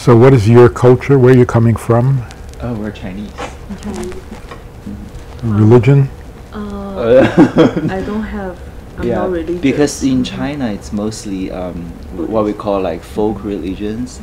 So what is your culture? Where are you coming from? Oh, we're Chinese. Chinese. Religion? Uh, I don't have. I'm yeah, not religious. because in China it's mostly um, what we call like folk religions.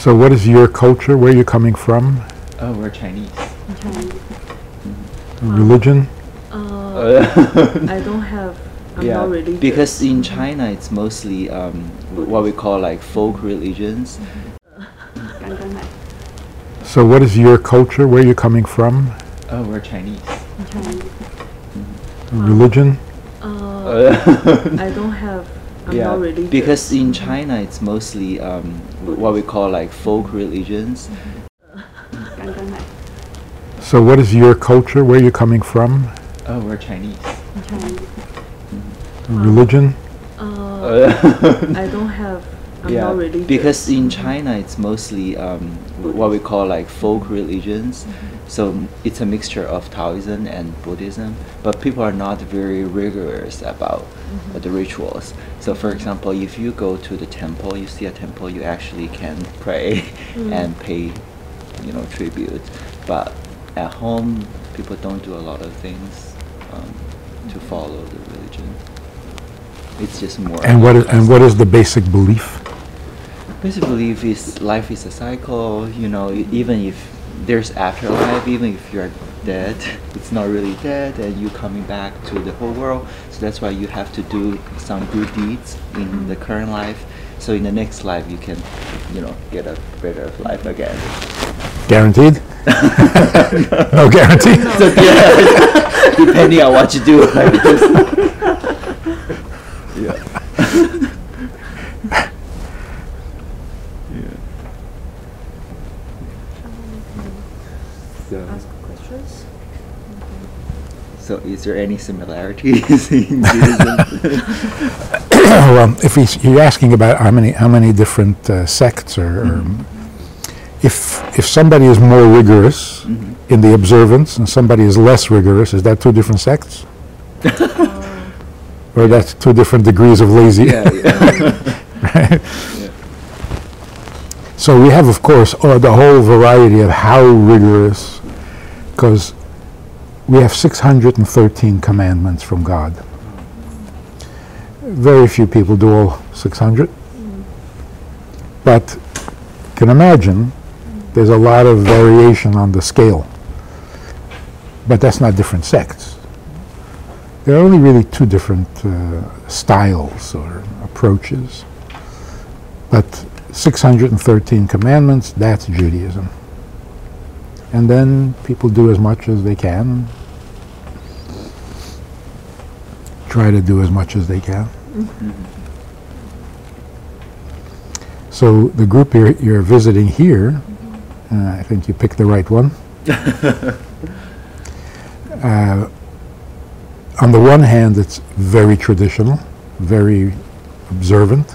So what is your culture? Where are you coming from? Oh, we're Chinese. Chinese. Mm. Religion? Uh, I don't have. I'm yeah, not religious. Because in China, it's mostly um, what we call like folk religions. Mm-hmm. Mm. So what is your culture? Where are you coming from? Oh, we're Chinese. Chinese. Mm. Mm-hmm. Religion? Uh, I don't have. I'm yeah, not. Because in China, it's mostly um, what we call like folk religions. So, what is your culture? Where are you coming from? Oh, we're Chinese. Chinese. Mm -hmm. Religion? Uh, I don't have I'm yeah, not religious. because in China it's mostly um, what we call like folk religions. So it's a mixture of Taoism and Buddhism, but people are not very rigorous about uh, the rituals. So, for example, if you go to the temple, you see a temple, you actually can pray and pay, you know, tribute. But at home, people don't do a lot of things um, to follow the religion. It's just more. And what is, and what is the basic belief? Basic belief is life is a cycle. You know, even if there's afterlife, even if you're dead, it's not really dead, and you're coming back to the whole world. So that's why you have to do some good deeds in the current life. So in the next life, you can, you know, get a better life again. Guaranteed? no guarantee? So yeah, depending on what you do. I guess. yeah. yeah. So. Ask questions. So, is there any similarities in Buddhism? well, if he's, you're asking about how many how many different uh, sects or, or if if somebody is more rigorous in the observance and somebody is less rigorous, is that two different sects? or that's two different degrees of lazy? yeah, yeah. right? yeah. So we have, of course, uh, the whole variety of how rigorous, because we have 613 commandments from God. Very few people do all 600. But you can imagine there's a lot of variation on the scale. But that's not different sects. There are only really two different uh, styles or approaches. But 613 commandments, that's Judaism. And then people do as much as they can. Try to do as much as they can. So the group you're, you're visiting here, uh, I think you picked the right one. uh, on the one hand, it's very traditional, very observant.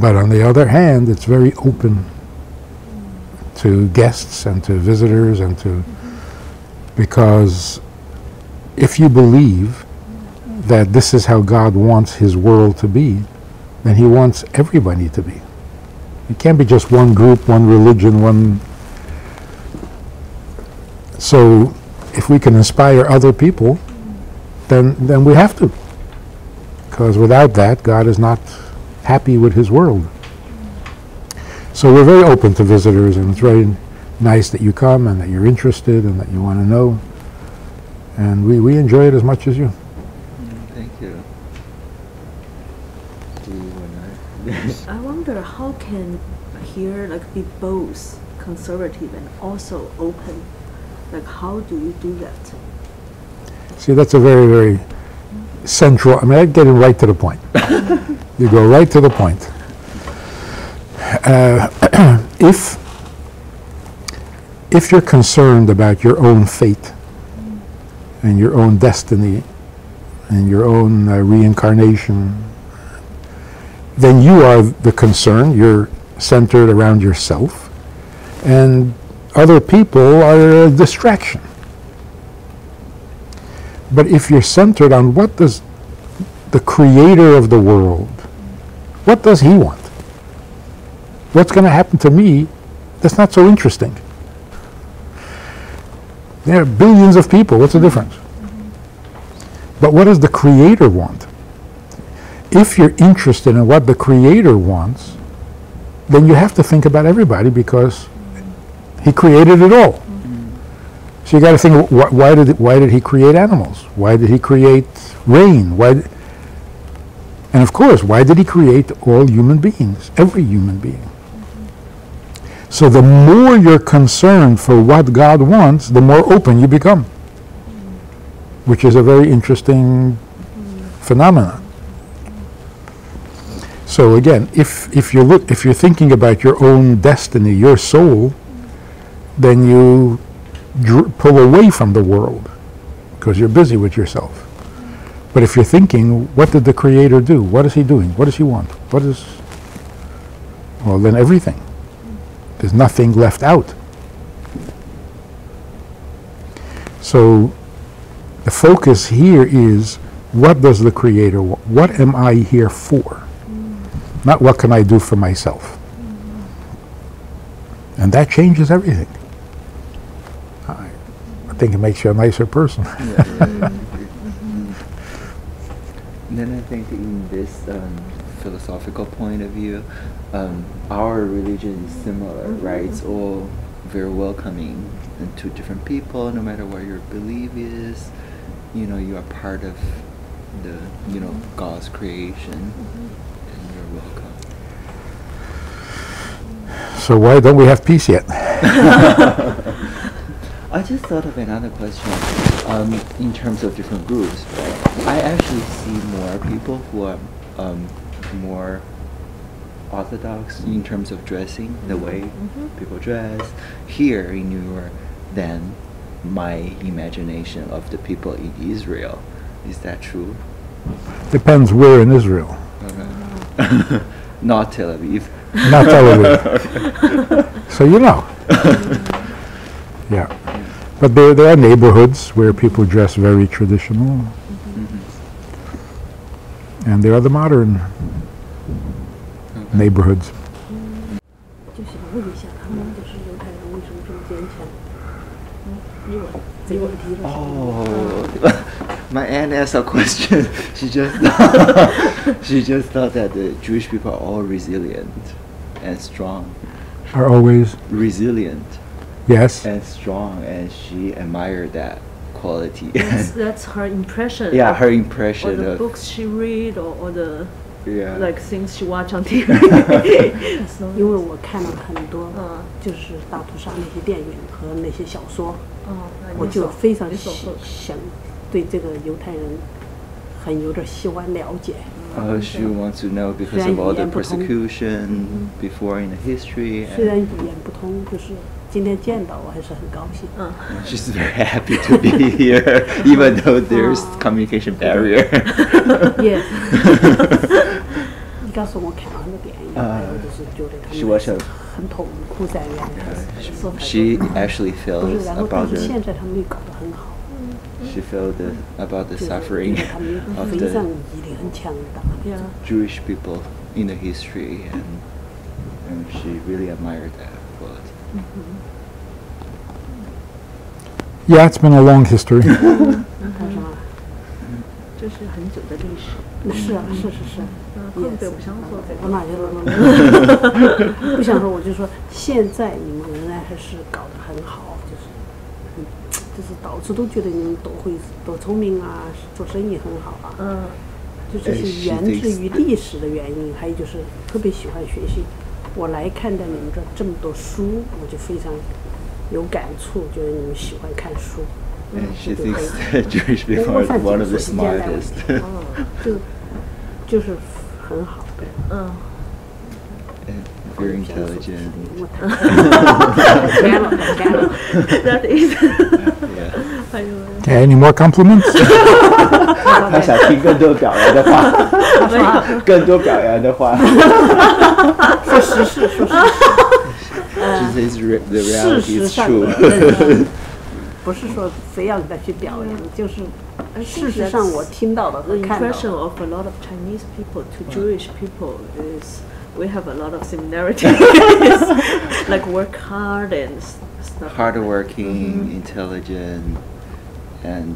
But on the other hand, it's very open to guests and to visitors and to because if you believe that this is how God wants his world to be, then he wants everybody to be. It can't be just one group, one religion, one so if we can inspire other people, then then we have to. Because without that, God is not happy with his world. So we're very open to visitors, and it's very nice that you come and that you're interested and that you want to know. And we, we enjoy it as much as you. Thank you. Do you wanna? I wonder how can here like be both conservative and also open. Like how do you do that? See, that's a very, very central. I mean, I'm getting right to the point. you go right to the point. Uh, if if you're concerned about your own fate and your own destiny and your own uh, reincarnation, then you are the concern. You're centered around yourself, and other people are a distraction. But if you're centered on what does the creator of the world, what does he want? What's going to happen to me that's not so interesting? There are billions of people. What's the mm-hmm. difference? But what does the creator want? If you're interested in what the creator wants, then you have to think about everybody because he created it all. Mm-hmm. So you got to think: wh- why did why did he create animals? Why did he create rain? Why? d- and of course, why did he create all human beings, every human being? So the more you're concerned for what God wants, the more open you become, which is a very interesting phenomenon. So again, if if you look if you're thinking about your own destiny, your soul, then you dr- pull away from the world because you're busy with yourself. But if you're thinking, what did the Creator do? What is He doing? What does He want? What is well then everything. There's nothing left out. So the focus here is what does the Creator want? What am I here for? Not what can I do for myself. And that changes everything. I, I think it makes you a nicer person. Then I think in this um, philosophical point of view, um, our religion is similar, right? It's all very welcoming and to different people, no matter what your belief is. You know, you are part of the, you know, God's creation, and you're welcome. So why don't we have peace yet? I just thought of another question um, in terms of different groups. I actually see more people who are um, more orthodox in terms of dressing, the way people dress here in New York, than my imagination of the people in Israel. Is that true? Depends where in Israel. Okay. Not Tel Aviv. Not Tel Aviv. so you know. Yeah. But there, there are neighborhoods where people dress very traditional, Mhm. and there are the modern Okay neighborhoods. 就想问一下他们，就是犹太人为什么这么坚强？嗯，你问这个问题的时候， Oh, my aunt asked a question. She just she just thought that the Jewish people are all resilient and strong, Are always resilient yes. and strong, and she admired that quality. that's, that's her impression. yeah, of- her Or impression the of books she read, or, or the yeah. like things she watch on TV. 因为我看了很多嗯，就是大屠杀那些电影和那些小说，我就非常想对这个犹太人很有点希望了解。Uh, she wants to know because of all the persecution before in the history. 虽然语言不通，就是今天见到我还是很高兴。嗯 she's very happy to be here, even though there's communication barrier. Yes 你告诉我看完的电影，啊还有就是觉得他 she 们 watched a- 很痛苦在原来。 Uh, she actually 不 feels 是，然后但 about 是现 the 在他们也搞得很好， she felt the, about the 就是 suffering 因为他们 of 非常 the 毅力很强大。 Yeah. Jewish people in the history, and and she really admired that quality. Yeah, it's been a long history. 这是很久的历史。是啊，是是是。嗯，会不想说这我个？哪去了？不想说，我就说现在你们仍然还是搞得很好，就是，嗯，就是到处都觉得你们多会多聪明啊，做生意很好啊，嗯就这是源自于历史的原因，还有就是特别喜欢学习。我来看到你们这这么多书，我就非常有感触，觉得你们喜欢看书，And she thinks Jewish people are one of the smartest. 就就是很好。嗯，very intelligent. that Okay, any more compliments? 他想听更多表扬的话，更多表扬的话。说实事，说实事， She says re- the 事 reality 实 is 上 true. 的，不是说非要给他去表扬，就是 I think 事实上 that's 我听到的 the 和看到 impression 的。 of a lot of Chinese people to Jewish people is we have a lot of similarities, like work hard and s- stuff. Hardworking, intelligent, and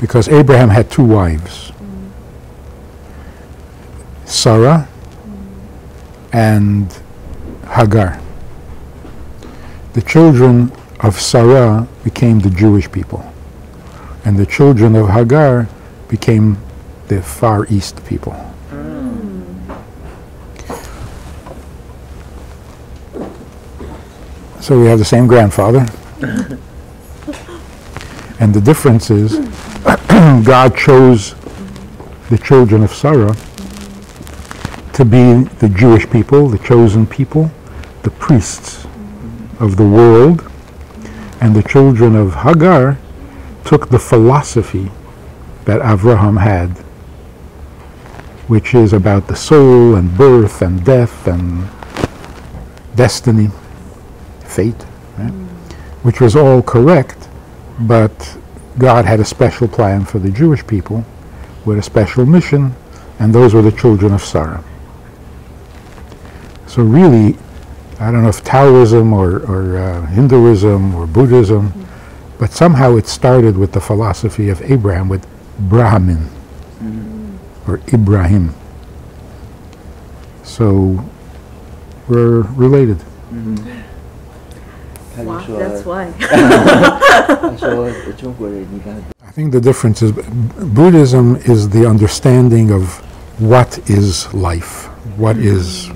Because Abraham had two wives, Sarah and Hagar. The children of Sarah became the Jewish people, and the children of Hagar became the Far East people. So we have the same grandfather. and the difference is God chose the children of Sarah to be the Jewish people, the chosen people, the priests of the world. And the children of Hagar took the philosophy that Avraham had, which is about the soul and birth and death and destiny fate, right? which was all correct, but God had a special plan for the Jewish people with a special mission, and those were the children of Sarah. So really, I don't know if Taoism or, or uh, Hinduism or Buddhism, but somehow it started with the philosophy of Abraham, with Brahmin or Ibrahim. So we're related. That's why. I think the difference is Buddhism is the understanding of what is life, what is.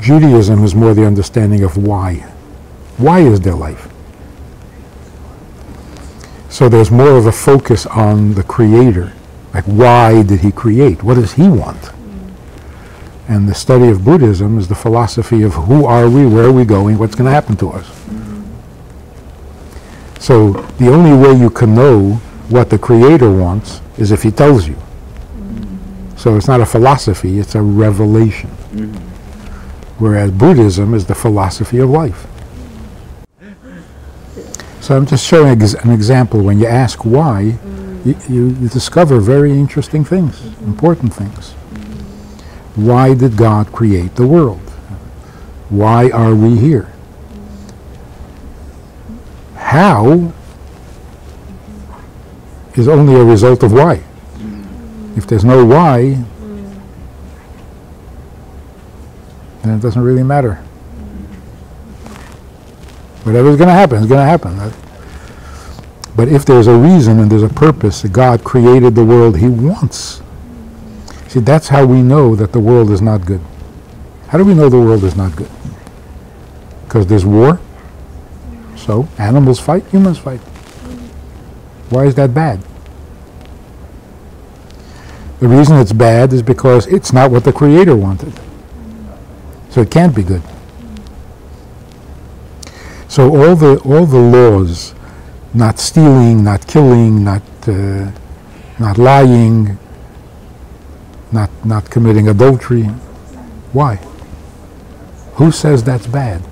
Judaism is more the understanding of why. Why is there life? So there's more of a focus on the creator. Like, why did he create? What does he want? And the study of Buddhism is the philosophy of who are we, where are we going, what's going to happen to us. So the only way you can know what the Creator wants is if He tells you. So it's not a philosophy, it's a revelation. Whereas Buddhism is the philosophy of life. So I'm just showing an example. When you ask why, you, you discover very interesting things, important things. Why did God create the world? Why are we here? How is only a result of why. If there's no why, then it doesn't really matter. Whatever's going to happen is going to happen. But if there's a reason and there's a purpose, God created the world He wants. See, that's how we know that the world is not good. How do we know the world is not good? Because there's war. So animals fight, humans fight. Why is that bad? The reason it's bad is because it's not what the Creator wanted. So it can't be good. So all the all the laws, not stealing, not killing, not uh, not lying, not not committing adultery, why? Who says that's bad?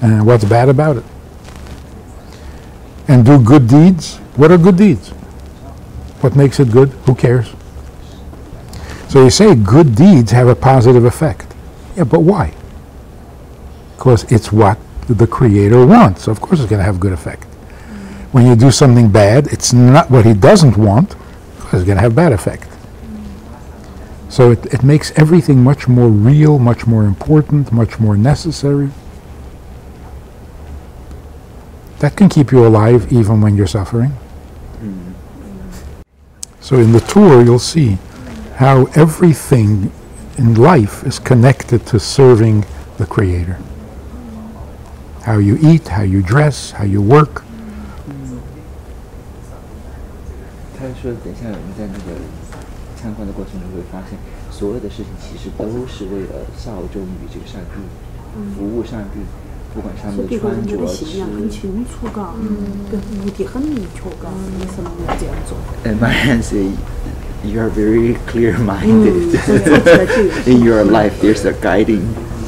And what's bad about it? And do good deeds? What are good deeds? What makes it good? Who cares? So you say good deeds have a positive effect. Yeah, but why? Because it's what the Creator wants. Of course it's going to have good effect. when you do something bad, it's not what he doesn't want, it's going to have bad effect. So it, it makes everything much more real, much more important, much more necessary. That can keep you alive even when you're suffering. So in the tour, you'll see how everything in life is connected to serving the Creator. How you eat, how you dress, how you work. 他说，等一下我们在那个 参观的过程中会发现，所有的事情其实都是为了效忠于这个上帝，服务上帝，不管上面的穿着们这个、信仰很。清楚，嘎，跟目的很明确，嘎，为什么要这样做？And my hand say, you are very clear-minded. in your life, there's a guiding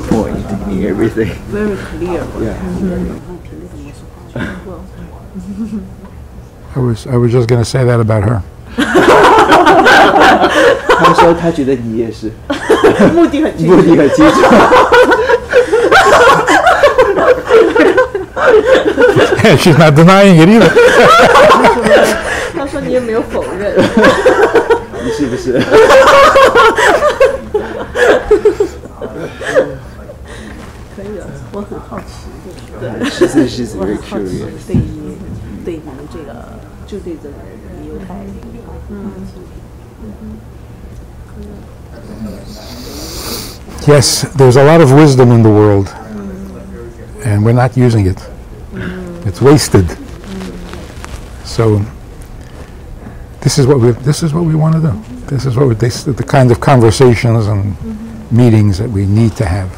point in everything. Very clear. Yeah. 凭着怎么说话？I was I was just going to say that about her. 他说他觉得你也是，目的很清目的很清楚。She's not denying it either. 他说你也没有否认。你是不是？可以的，我很好奇，对是。好奇 curious. 对于对你们这个 就对这个犹太人啊，嗯， Yes, there's a lot of wisdom in the world, and we're not using it. It's wasted. So this is what we this is what we want to do. This is what we, this is the kind of conversations and meetings that we need to have.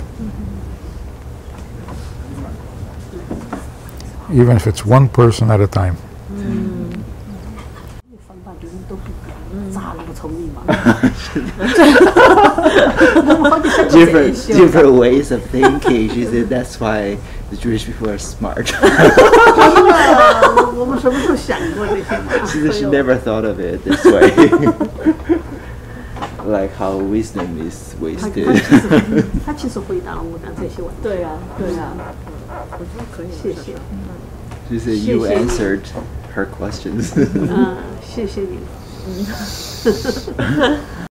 Even if it's one person at a time. different different ways of thinking. She said that's why the Jewish people are smart. 我们什么时候想过这些嘛？ she said she never thought of it this way. like how wisdom is 他他 wasted. 其实他其实回答了我刚才这些问题。对呀、对呀、我觉得可以。谢谢， she said you 谢谢你。 answered her questions. 嗯，谢谢你。 嘘嘘。